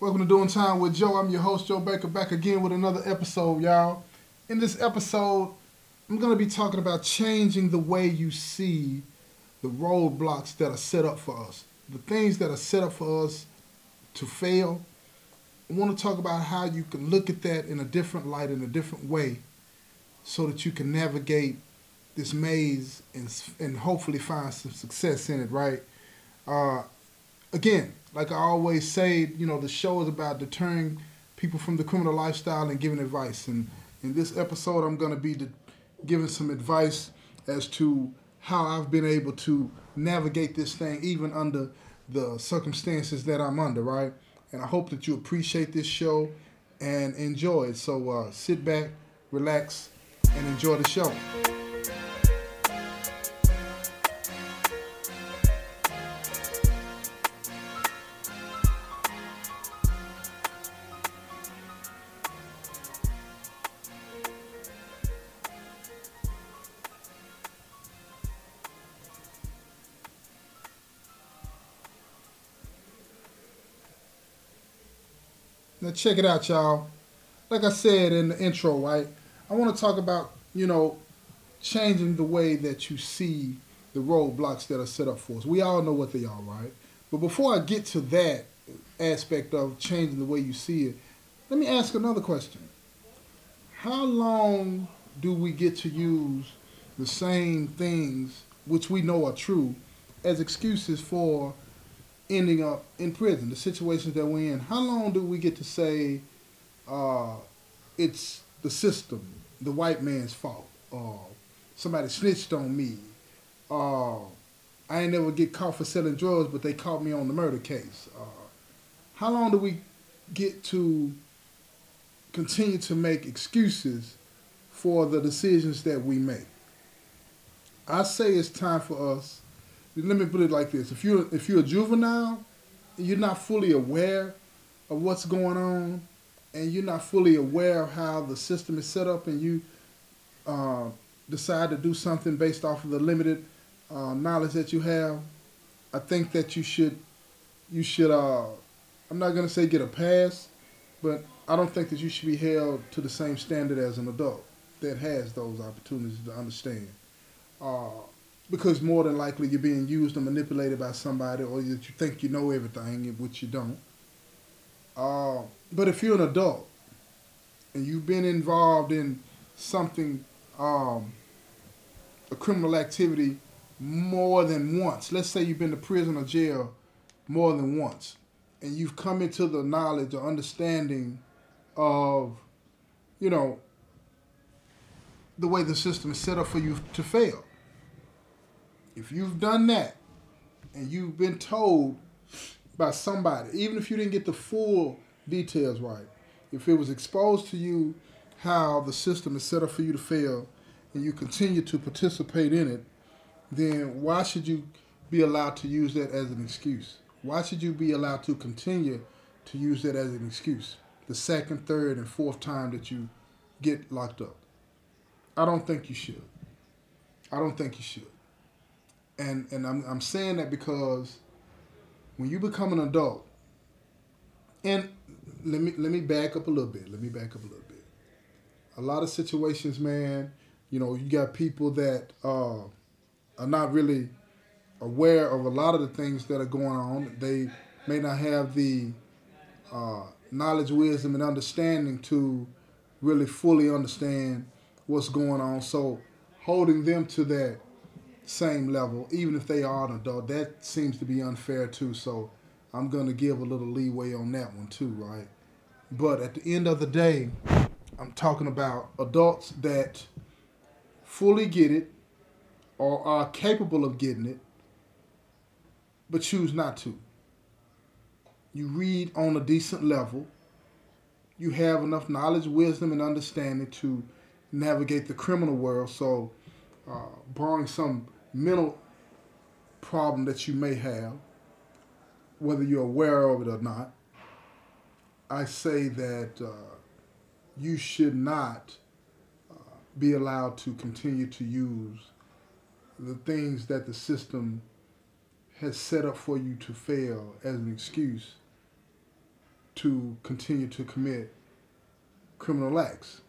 Welcome to Doing Time with Joe. I'm your host, Joe Baker, back again with another episode, y'all. In this episode, I'm going to be talking about changing the way you see the roadblocks that are set up for us, the things that are set up for us to fail. I want to talk about how you can look at that in a different light, in a different way, so that you can navigate this maze and, and hopefully find some success in it, right? Uh, again, like I always say, you know, the show is about deterring people from the criminal lifestyle and giving advice. And in this episode, I'm going to be giving some advice as to how I've been able to navigate this thing, even under the circumstances that I'm under, right? And I hope that you appreciate this show and enjoy it. So uh, sit back, relax, and enjoy the show. Check it out, y'all. Like I said in the intro, right? I want to talk about, you know, changing the way that you see the roadblocks that are set up for us. We all know what they are, right? But before I get to that aspect of changing the way you see it, let me ask another question. How long do we get to use the same things which we know are true as excuses for ending up in prison, the situations that we're in, how long do we get to say uh, it's the system, the white man's fault, or somebody snitched on me, or I ain't never get caught for selling drugs, but they caught me on the murder case. Uh, how long do we get to continue to make excuses for the decisions that we make? I say it's time for us let me put it like this: if you're if you're a juvenile, you're not fully aware of what's going on, and you're not fully aware of how the system is set up, and you uh, decide to do something based off of the limited uh, knowledge that you have, I think that you should you should. Uh, I'm not gonna say get a pass, but I don't think that you should be held to the same standard as an adult that has those opportunities to understand. Uh, because more than likely you're being used or manipulated by somebody or that you think you know everything, which you don't. Uh, but if you're an adult and you've been involved in something, um, a criminal activity more than once, let's say you've been to prison or jail more than once, and you've come into the knowledge or understanding of, you know, the way the system is set up for you to fail if you've done that and you've been told by somebody, even if you didn't get the full details right, if it was exposed to you how the system is set up for you to fail and you continue to participate in it, then why should you be allowed to use that as an excuse? Why should you be allowed to continue to use that as an excuse the second, third, and fourth time that you get locked up? I don't think you should. I don't think you should and and I'm I'm saying that because when you become an adult, and let me let me back up a little bit. Let me back up a little bit. A lot of situations, man. You know, you got people that uh, are not really aware of a lot of the things that are going on. They may not have the uh, knowledge, wisdom, and understanding to really fully understand what's going on. So, holding them to that same level, even if they are an adult. That seems to be unfair too. So I'm to give a little leeway on that one too, right? But at the end of the day, I'm talking about adults that fully get it or are capable of getting it, but choose not to. You read on a decent level. You have enough knowledge, wisdom, and understanding to navigate the criminal world. So, uh, barring some mental problem that you may have, whether you're aware of it or not, I say that uh, you should not uh, be allowed to continue to use the things that the system has set up for you to fail as an excuse to continue to commit criminal acts.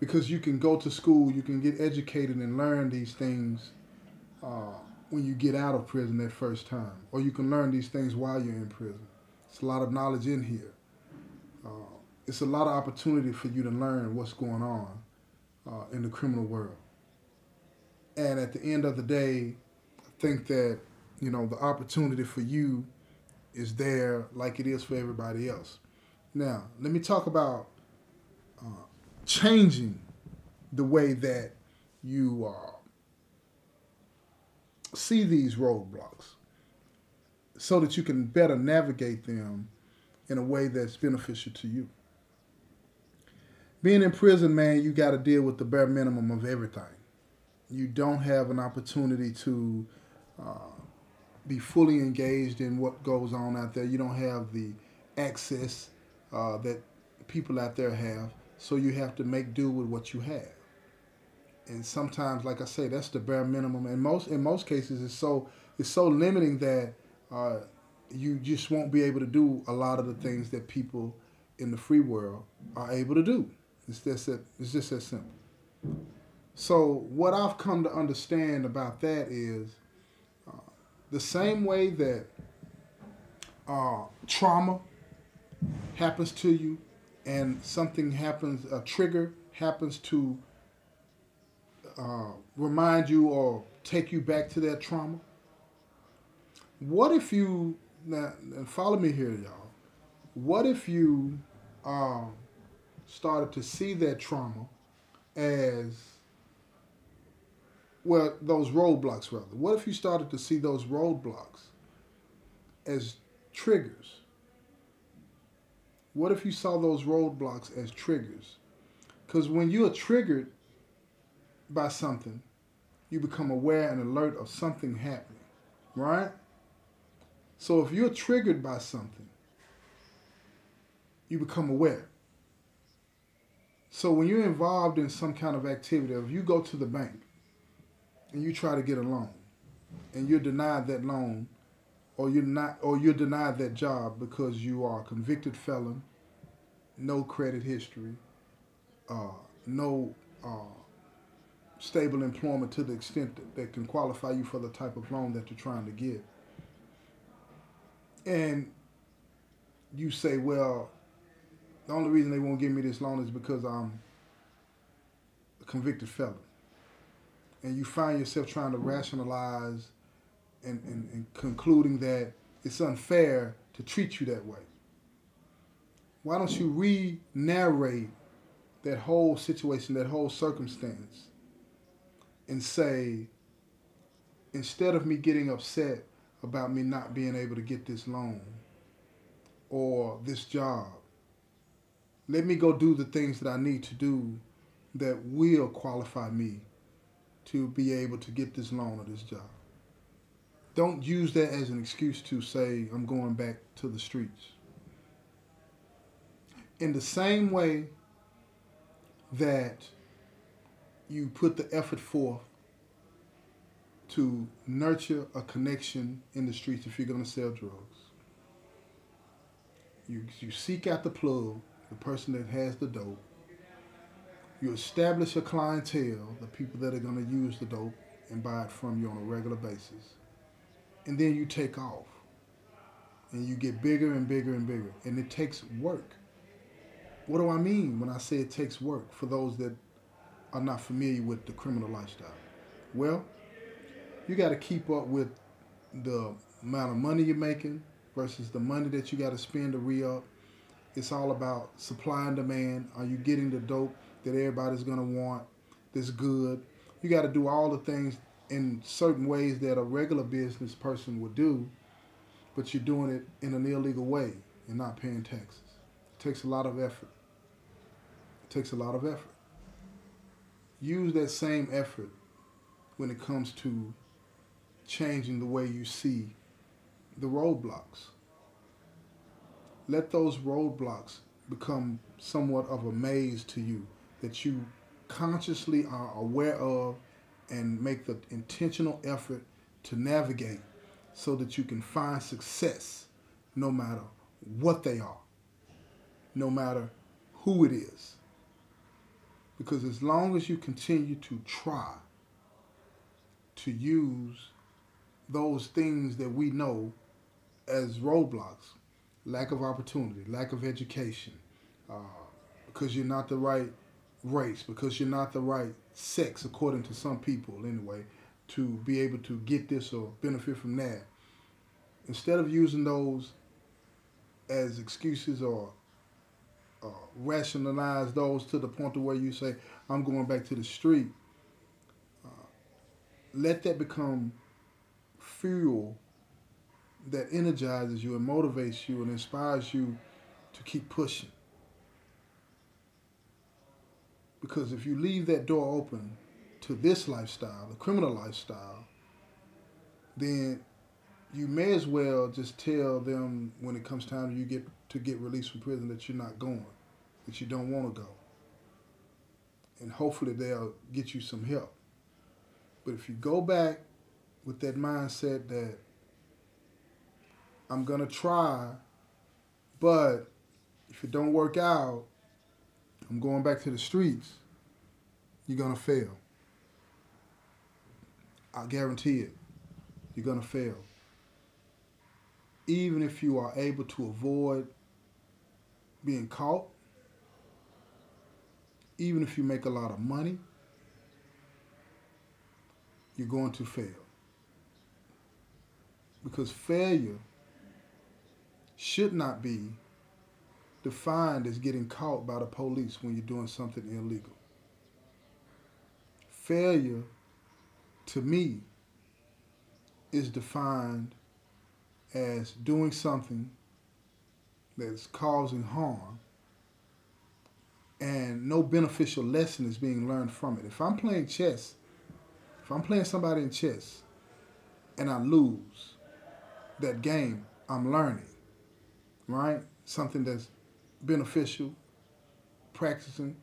Because you can go to school, you can get educated and learn these things uh, when you get out of prison that first time, or you can learn these things while you're in prison. It's a lot of knowledge in here. Uh, it's a lot of opportunity for you to learn what's going on uh, in the criminal world. And at the end of the day, I think that you know the opportunity for you is there like it is for everybody else. Now, let me talk about uh, changing the way that you uh, see these roadblocks so that you can better navigate them in a way that's beneficial to you. Being in prison, man, you got to deal with the bare minimum of everything. You don't have an opportunity to uh, be fully engaged in what goes on out there. You don't have the access uh, that people out there have, so you have to make do with what you have. And sometimes, like I say, that's the bare minimum. And most in most cases, it's so it's so limiting that uh, you just won't be able to do a lot of the things that people in the free world are able to do. It's just that it's just that simple. So what I've come to understand about that is uh, the same way that uh, trauma happens to you, and something happens, a trigger happens to uh, remind you or take you back to that trauma. What if you now follow me here, y'all? What if you um, started to see that trauma as well, those roadblocks rather. What if you started to see those roadblocks as triggers? What if you saw those roadblocks as triggers? Because when you are triggered by something, you become aware and alert of something happening, right? So if you're triggered by something, you become aware. So when you're involved in some kind of activity, if you go to the bank and you try to get a loan and you're denied that loan or you're not or you're denied that job because you are a convicted felon, no credit history, uh, no uh, stable employment to the extent that, that can qualify you for the type of loan that you're trying to get. And you say, well, the only reason they won't give me this loan is because I'm a convicted felon. And you find yourself trying to rationalize and, and, and concluding that it's unfair to treat you that way. Why don't you re narrate that whole situation, that whole circumstance, and say, instead of me getting upset about me not being able to get this loan or this job, let me go do the things that I need to do that will qualify me to be able to get this loan or this job. Don't use that as an excuse to say, I'm going back to the streets. In the same way that you put the effort forth to nurture a connection in the streets if you're going to sell drugs. You, you seek out the plug the person that has the dope. You establish a clientele, the people that are going to use the dope and buy it from you on a regular basis. And then you take off. And you get bigger and bigger and bigger. And it takes work. What do I mean when I say it takes work for those that are not familiar with the criminal lifestyle? Well, you got to keep up with the amount of money you're making versus the money that you got to spend to re up it's all about supply and demand. Are you getting the dope that everybody's going to want that's good? You got to do all the things in certain ways that a regular business person would do, but you're doing it in an illegal way and not paying taxes. It takes a lot of effort. It takes a lot of effort. Use that same effort when it comes to changing the way you see the roadblocks let those roadblocks become somewhat of a maze to you that you consciously are aware of and make the intentional effort to navigate so that you can find success no matter what they are, no matter who it is. Because as long as you continue to try to use those things that we know as roadblocks, lack of opportunity, lack of education, uh, because you're not the right race, because you're not the right sex, according to some people anyway, to be able to get this or benefit from that. Instead of using those as excuses or uh, rationalize those to the point to where you say, I'm going back to the street, uh, let that become fuel that energizes you and motivates you and inspires you to keep pushing. Because if you leave that door open to this lifestyle, the criminal lifestyle, then you may as well just tell them when it comes time you get to get released from prison that you're not going, that you don't want to go. And hopefully they'll get you some help. But if you go back with that mindset that I'm going to try, but if it don't work out, I'm going back to the streets, you're going to fail. I guarantee it. You're going to fail. Even if you are able to avoid being caught, even if you make a lot of money, you're going to fail. Because failure should not be defined as getting caught by the police when you're doing something illegal. Failure, to me, is defined as doing something that's causing harm and no beneficial lesson is being learned from it. If I'm playing chess, if I'm playing somebody in chess and I lose that game, I'm learning, right? Something that's beneficial, practicing,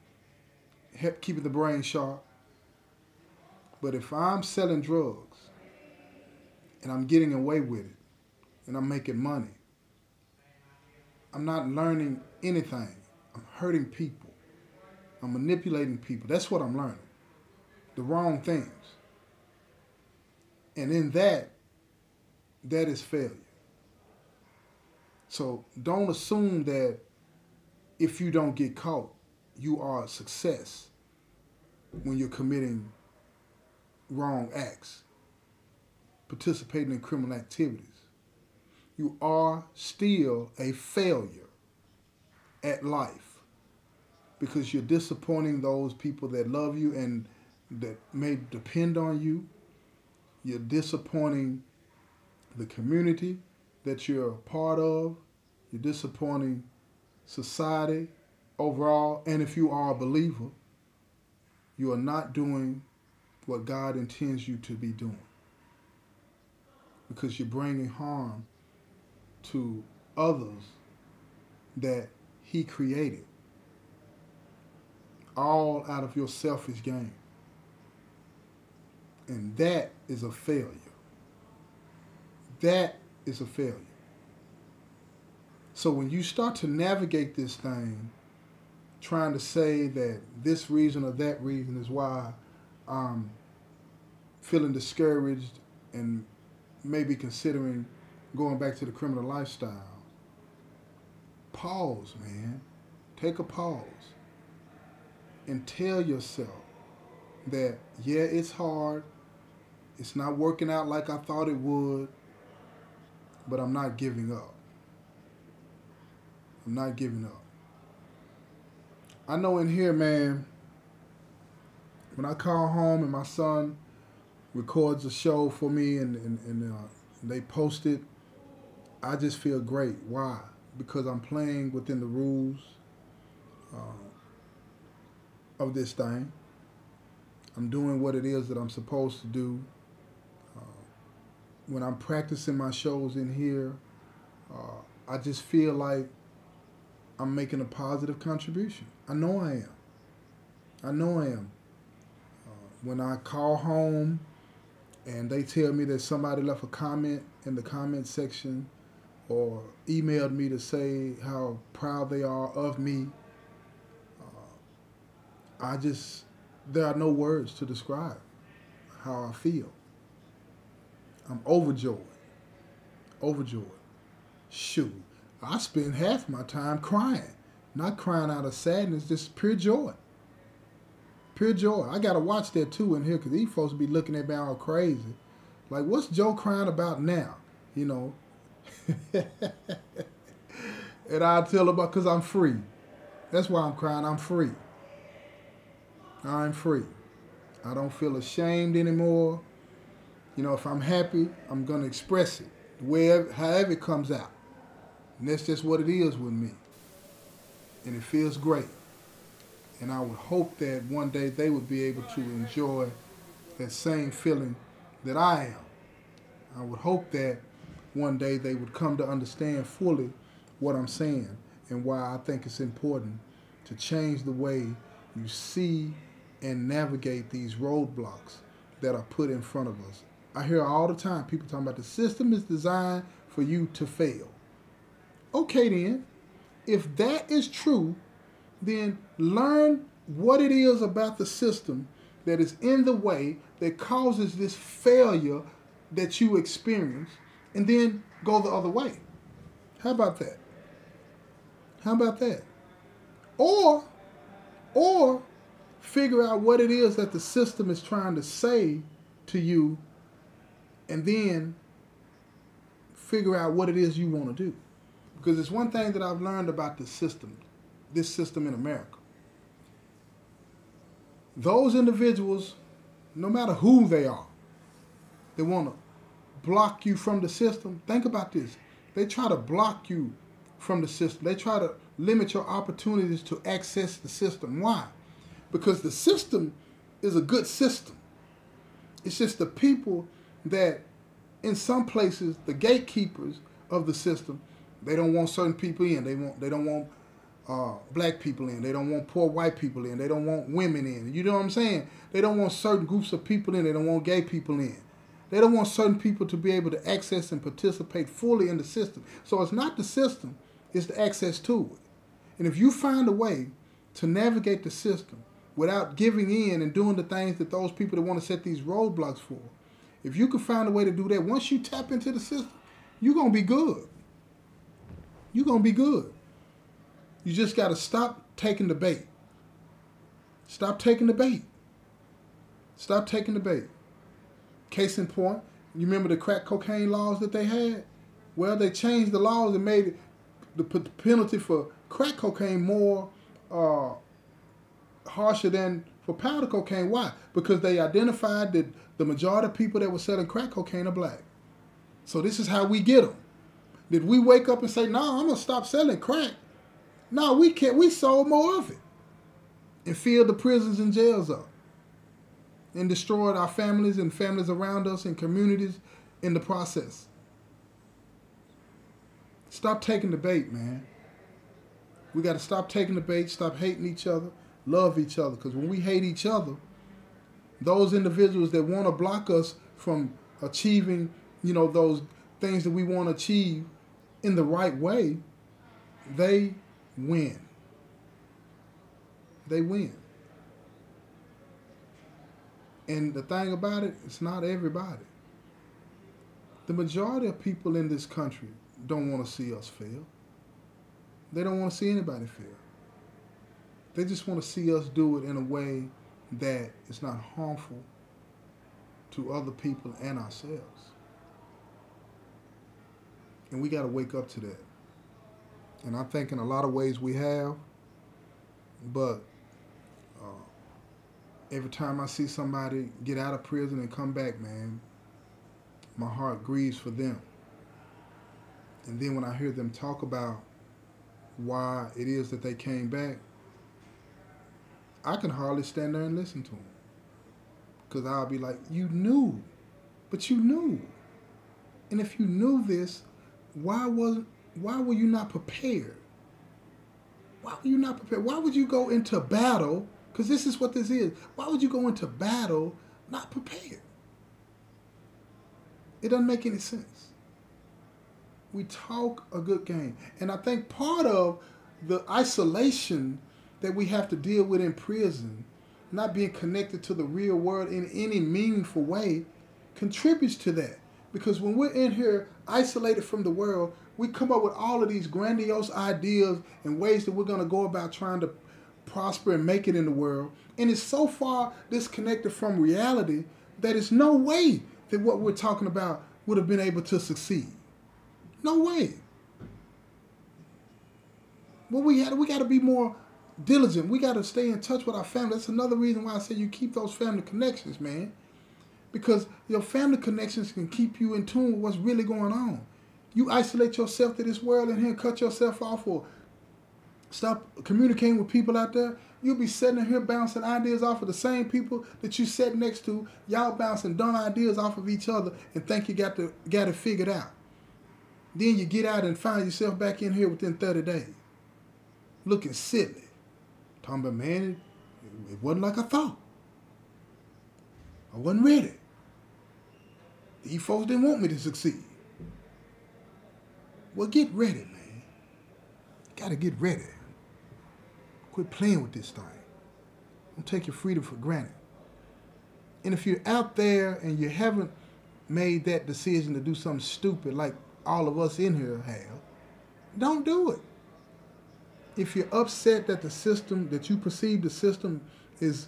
help keeping the brain sharp. But if I'm selling drugs and I'm getting away with it and I'm making money, I'm not learning anything. I'm hurting people. I'm manipulating people. That's what I'm learning. The wrong things. And in that, that is failure. So don't assume that if you don't get caught, you are a success when you're committing wrong acts, participating in criminal activities. You are still a failure at life because you're disappointing those people that love you and that may depend on you. You're disappointing the community that you're a part of. You're disappointing society overall. And if you are a believer, you are not doing what God intends you to be doing because you're bringing harm to others that He created, all out of your selfish gain. And that is a failure. That is a failure. So when you start to navigate this thing, trying to say that this reason or that reason is why I'm feeling discouraged and maybe considering going back to the criminal lifestyle, pause, man. Take a pause and tell yourself that, yeah, it's hard. It's not working out like I thought it would but I'm not giving up. I'm not giving up. I know in here, man, when I call home and my son records a show for me and, and, and, uh, they post it, I just feel great. Why? Because I'm playing within the rules uh, of this thing. I'm doing what it is that I'm supposed to do when I'm practicing my shows in here, uh, I just feel like I'm making a positive contribution. I know I am. I know I am. Uh, when I call home and they tell me that somebody left a comment in the comment section or emailed me to say how proud they are of me. Uh, I just, there are no words to describe how I feel. I'm overjoyed. Overjoyed. Shoot, I spend half my time crying. Not crying out of sadness, just pure joy. Pure joy. I gotta watch that too in here because these folks be looking at me all crazy. Like, what's Joe crying about now? You know. and I tell about because I'm free. That's why I'm crying. I'm free. I'm free. I don't feel ashamed anymore. You know, if I'm happy, I'm gonna express it, wherever, however it comes out. And that's just what it is with me. And it feels great. And I would hope that one day they would be able to enjoy that same feeling that I am. I would hope that one day they would come to understand fully what I'm saying and why I think it's important to change the way you see and navigate these roadblocks that are put in front of us. I hear all the time people talking about the system is designed for you to fail. Okay, then, if that is true, then learn what it is about the system that is in the way that causes this failure that you experience, and then go the other way. How about that? How about that? Or, or figure out what it is that the system is trying to say to you, and then figure out what it is you want to do. Because it's one thing that I've learned about the system, this system in America. Those individuals, no matter who they are, they want to block you from the system. Think about this. They try to block you from the system. They try to limit your opportunities to access the system. Why? Because the system is a good system. It's just the people that, in some places, the gatekeepers of the system, they don't want certain people in. They want. They don't want uh, black people in. They don't want poor white people in. They don't want women in. You know what I'm saying? They don't want certain groups of people in. They don't want gay people in. They don't want certain people to be able to access and participate fully in the system. So it's not the system, it's the access to it. And if you find a way to navigate the system without giving in and doing the things that those people that want to set these roadblocks for, if you can find a way to do that, once you tap into the system, you're going to be good. You're going to be good. You just got to stop taking the bait. Stop taking the bait. Stop taking the bait. Case in point, you remember the crack cocaine laws that they had? Well, they changed the laws and made the penalty for crack cocaine more uh, harsher than for powder cocaine. Why? Because they identified that the majority of people that were selling crack cocaine are black. So this is how we get them. Did we wake up and say, "No, nah, I'm gonna stop selling crack"? No, we can't. We sold more of it and filled the prisons and jails up and destroyed our families and families around us and communities in the process. Stop taking the bait, man. We got to stop taking the bait, stop hating each other, love each other. Because when we hate each other, those individuals that want to block us from achieving, you know, those things that we want to achieve in the right way, they win. They win. And the thing about it, it's not everybody. The majority of people in this country don't want to see us fail. They don't want to see anybody fail. They just want to see us do it in a way that is not harmful to other people and ourselves. And we got to wake up to that. And I think in a lot of ways we have, but every time I see somebody get out of prison and come back, man, my heart grieves for them. And then when I hear them talk about why it is that they came back, I can hardly stand there and listen to them. Because I'll be like, you knew, but you knew. And if you knew this, why was why were you not prepared? Why were you not prepared? Why would you go into battle because this is what this is. Why would you go into battle not prepared? It doesn't make any sense. we talk a good game. And I think part of the isolation that we have to deal with in prison, not being connected to the real world in any meaningful way, contributes to that. Because when we're in here isolated from the world, we come up with all of these grandiose ideas and ways that we're going to go about trying to prosper and make it in the world. And it's so far disconnected from reality that it's no way that what we're talking about would have been able to succeed. No way. Well, we had we got to be more diligent. We got to stay in touch with our family. That's another reason why I say you keep those family connections, man. Because your family connections can keep you in tune with what's really going on. You isolate yourself to this world and here cut yourself off or stop communicating with people out there. You'll be sitting here bouncing ideas off of the same people that you sat next to. Y'all bouncing dumb ideas off of each other and think you got to got it figured out. Then you get out and find yourself back in here within 30 days. Looking silly. Talking about, man, it, it wasn't like I thought. I wasn't ready. These folks didn't want me to succeed. Well, get ready, man. Gotta get ready. Quit playing with this thing. Don't take your freedom for granted. And if you're out there and you haven't made that decision to do something stupid like all of us in here have, don't do it. If you're upset that the system, that you perceive the system is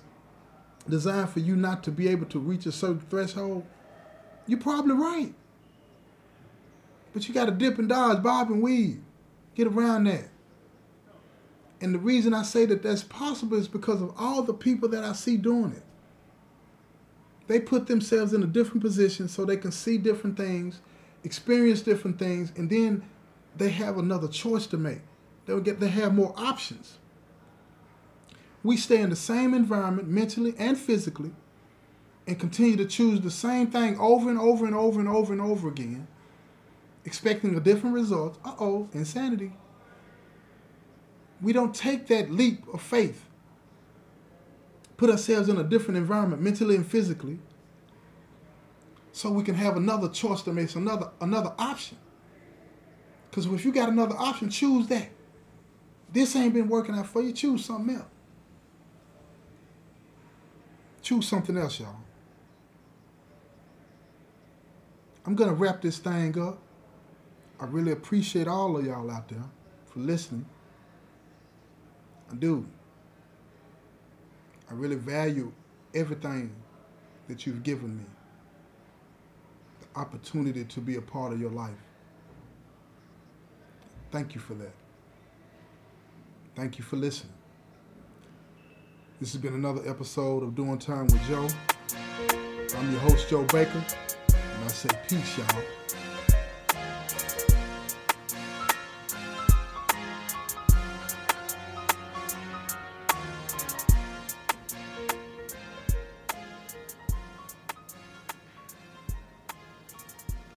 designed for you not to be able to reach a certain threshold, you're probably right. But you got to dip and dodge, bob and weave, get around that. And the reason I say that that's possible is because of all the people that I see doing it. They put themselves in a different position so they can see different things experience different things, and then they have another choice to make. They'll get they have more options. We stay in the same environment mentally and physically and continue to choose the same thing over and over and over and over and over again, expecting a different result. Uh oh, insanity. We don't take that leap of faith, put ourselves in a different environment mentally and physically, so we can have another choice to make, another another option. Because if you got another option, choose that. This ain't been working out for you, choose something else. Choose something else, y'all. I'm going to wrap this thing up. I really appreciate all of y'all out there for listening. I do. I really value everything that you've given me The opportunity to be a part of your life. Thank you for that. Thank you for listening. This has been another episode of Doing Time with Joe. I'm your host, Joe Baker, and I say peace, y'all.